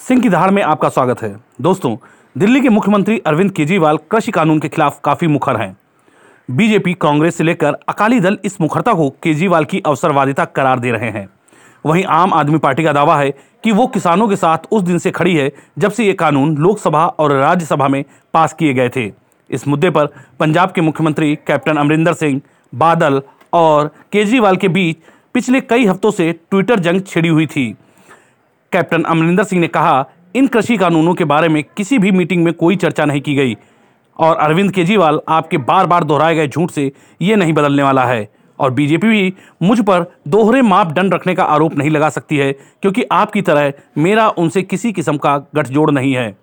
सिंह की दहाड़ में आपका स्वागत है। दोस्तों, दिल्ली के मुख्यमंत्री अरविंद केजरीवाल कृषि कानून के खिलाफ काफ़ी मुखर हैं। बीजेपी, कांग्रेस से लेकर अकाली दल इस मुखरता को केजरीवाल की अवसरवादिता करार दे रहे हैं। वहीं आम आदमी पार्टी का दावा है कि वो किसानों के साथ उस दिन से खड़ी है जब से ये कानून लोकसभा और राज्यसभा में पास किए गए थे। इस मुद्दे पर पंजाब के मुख्यमंत्री कैप्टन अमरिंदर सिंह, बादल और केजरीवाल के बीच पिछले कई हफ्तों से ट्विटर जंग छिड़ी हुई थी। कैप्टन अमरिंदर सिंह ने कहा, इन कृषि कानूनों के बारे में किसी भी मीटिंग में कोई चर्चा नहीं की गई। और अरविंद केजरीवाल आपके बार बार दोहराए गए झूठ से ये नहीं बदलने वाला है। और बीजेपी भी मुझ पर दोहरे मापदंड रखने का आरोप नहीं लगा सकती है, क्योंकि आपकी तरह मेरा उनसे किसी किस्म का गठजोड़ नहीं है।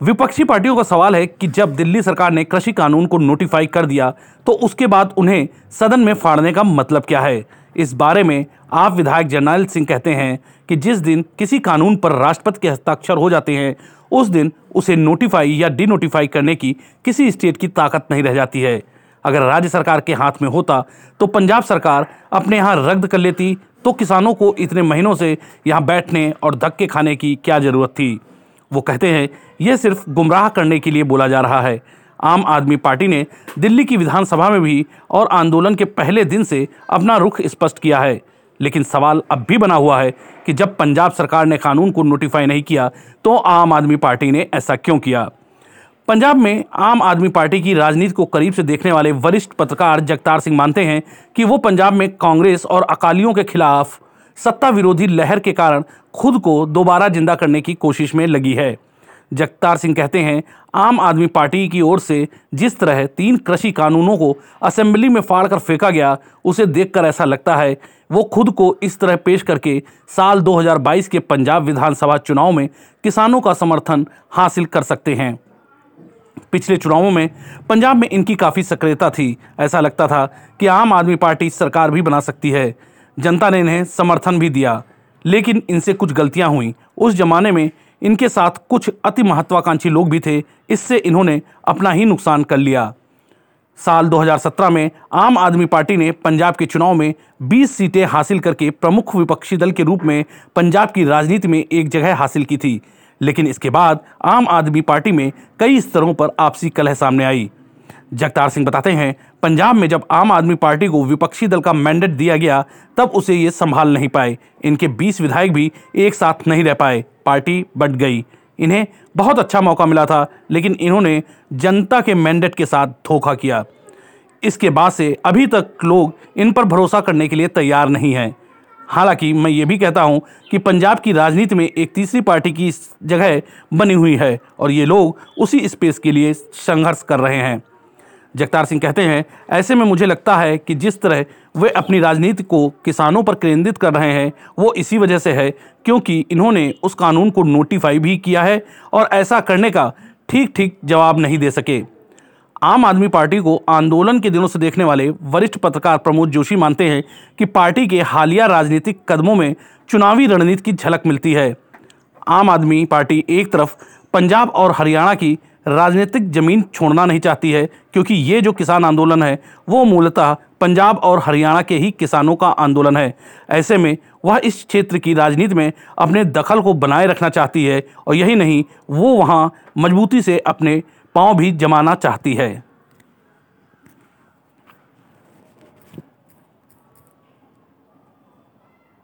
विपक्षी पार्टियों का सवाल है कि जब दिल्ली सरकार ने कृषि कानून को नोटिफाई कर दिया तो उसके बाद उन्हें सदन में फाड़ने का मतलब क्या है? इस बारे में आप विधायक जर्नैल सिंह कहते हैं कि जिस दिन किसी कानून पर राष्ट्रपति के हस्ताक्षर हो जाते हैं, उस दिन उसे नोटिफाई या डिनोटिफाई करने की किसी स्टेट की ताकत नहीं रह जाती है। अगर राज्य सरकार के हाथ में होता तो पंजाब सरकार अपने यहाँ रद्द कर लेती तो किसानों को इतने महीनों से यहाँ बैठने और धक्के खाने की क्या ज़रूरत थी? वो कहते हैं, यह सिर्फ़ गुमराह करने के लिए बोला जा रहा है। आम आदमी पार्टी ने दिल्ली की विधानसभा में भी और आंदोलन के पहले दिन से अपना रुख स्पष्ट किया है। लेकिन सवाल अब भी बना हुआ है कि जब पंजाब सरकार ने कानून को नोटिफाई नहीं किया तो आम आदमी पार्टी ने ऐसा क्यों किया? पंजाब में आम आदमी पार्टी की राजनीति को करीब से देखने वाले वरिष्ठ पत्रकार जगतार सिंह मानते हैं कि वो पंजाब में कांग्रेस और अकालियों के खिलाफ सत्ता विरोधी लहर के कारण खुद को दोबारा ज़िंदा करने की कोशिश में लगी है। जगतार सिंह कहते हैं, आम आदमी पार्टी की ओर से जिस तरह तीन कृषि कानूनों को असेंबली में फाड़ कर फेंका गया, उसे देखकर ऐसा लगता है, वो खुद को इस तरह पेश करके साल 2022 के पंजाब विधानसभा चुनाव में किसानों का समर्थन हासिल कर सकते हैं। पिछले चुनावों में पंजाब में इनकी काफ़ी सक्रियता थी। ऐसा लगता था कि आम आदमी पार्टी सरकार भी बना सकती है। जनता ने इन्हें समर्थन भी दिया, लेकिन इनसे कुछ गलतियाँ हुई। उस जमाने में इनके साथ कुछ अति महत्वाकांक्षी लोग भी थे, इससे इन्होंने अपना ही नुकसान कर लिया। साल 2017 में आम आदमी पार्टी ने पंजाब के चुनाव में 20 सीटें हासिल करके प्रमुख विपक्षी दल के रूप में पंजाब की राजनीति में एक जगह हासिल की थी। लेकिन इसके बाद आम आदमी पार्टी में कई स्तरों पर आपसी कलह सामने आई। जगतार सिंह बताते हैं, पंजाब में जब आम आदमी पार्टी को विपक्षी दल का मैंडेट दिया गया, तब उसे ये संभाल नहीं पाए। इनके 20 विधायक भी एक साथ नहीं रह पाए। पार्टी बट गई। इन्हें बहुत अच्छा मौका मिला था, लेकिन इन्होंने जनता के मैंडेट के साथ धोखा किया। इसके बाद से अभी तक लोग इन पर भरोसा करने के लिए तैयार नहीं हैं। हालाँकि मैं ये भी कहता हूँ कि पंजाब की राजनीति में एक तीसरी पार्टी की जगह बनी हुई है, और ये लोग उसी स्पेस के लिए संघर्ष कर रहे हैं। जगतार सिंह कहते हैं, ऐसे में मुझे लगता है कि जिस तरह वे अपनी राजनीति को किसानों पर केंद्रित कर रहे हैं, वो इसी वजह से है, क्योंकि इन्होंने उस कानून को नोटिफाई भी किया है और ऐसा करने का ठीक ठीक जवाब नहीं दे सके। आम आदमी पार्टी को आंदोलन के दिनों से देखने वाले वरिष्ठ पत्रकार प्रमोद जोशी मानते हैं कि पार्टी के हालिया राजनीतिक कदमों में चुनावी रणनीति की झलक मिलती है। आम आदमी पार्टी एक तरफ़ पंजाब और हरियाणा की राजनीतिक ज़मीन छोड़ना नहीं चाहती है, क्योंकि ये जो किसान आंदोलन है, वो मूलतः पंजाब और हरियाणा के ही किसानों का आंदोलन है। ऐसे में वह इस क्षेत्र की राजनीति में अपने दखल को बनाए रखना चाहती है और यही नहीं, वो वहाँ मजबूती से अपने पाँव भी जमाना चाहती है।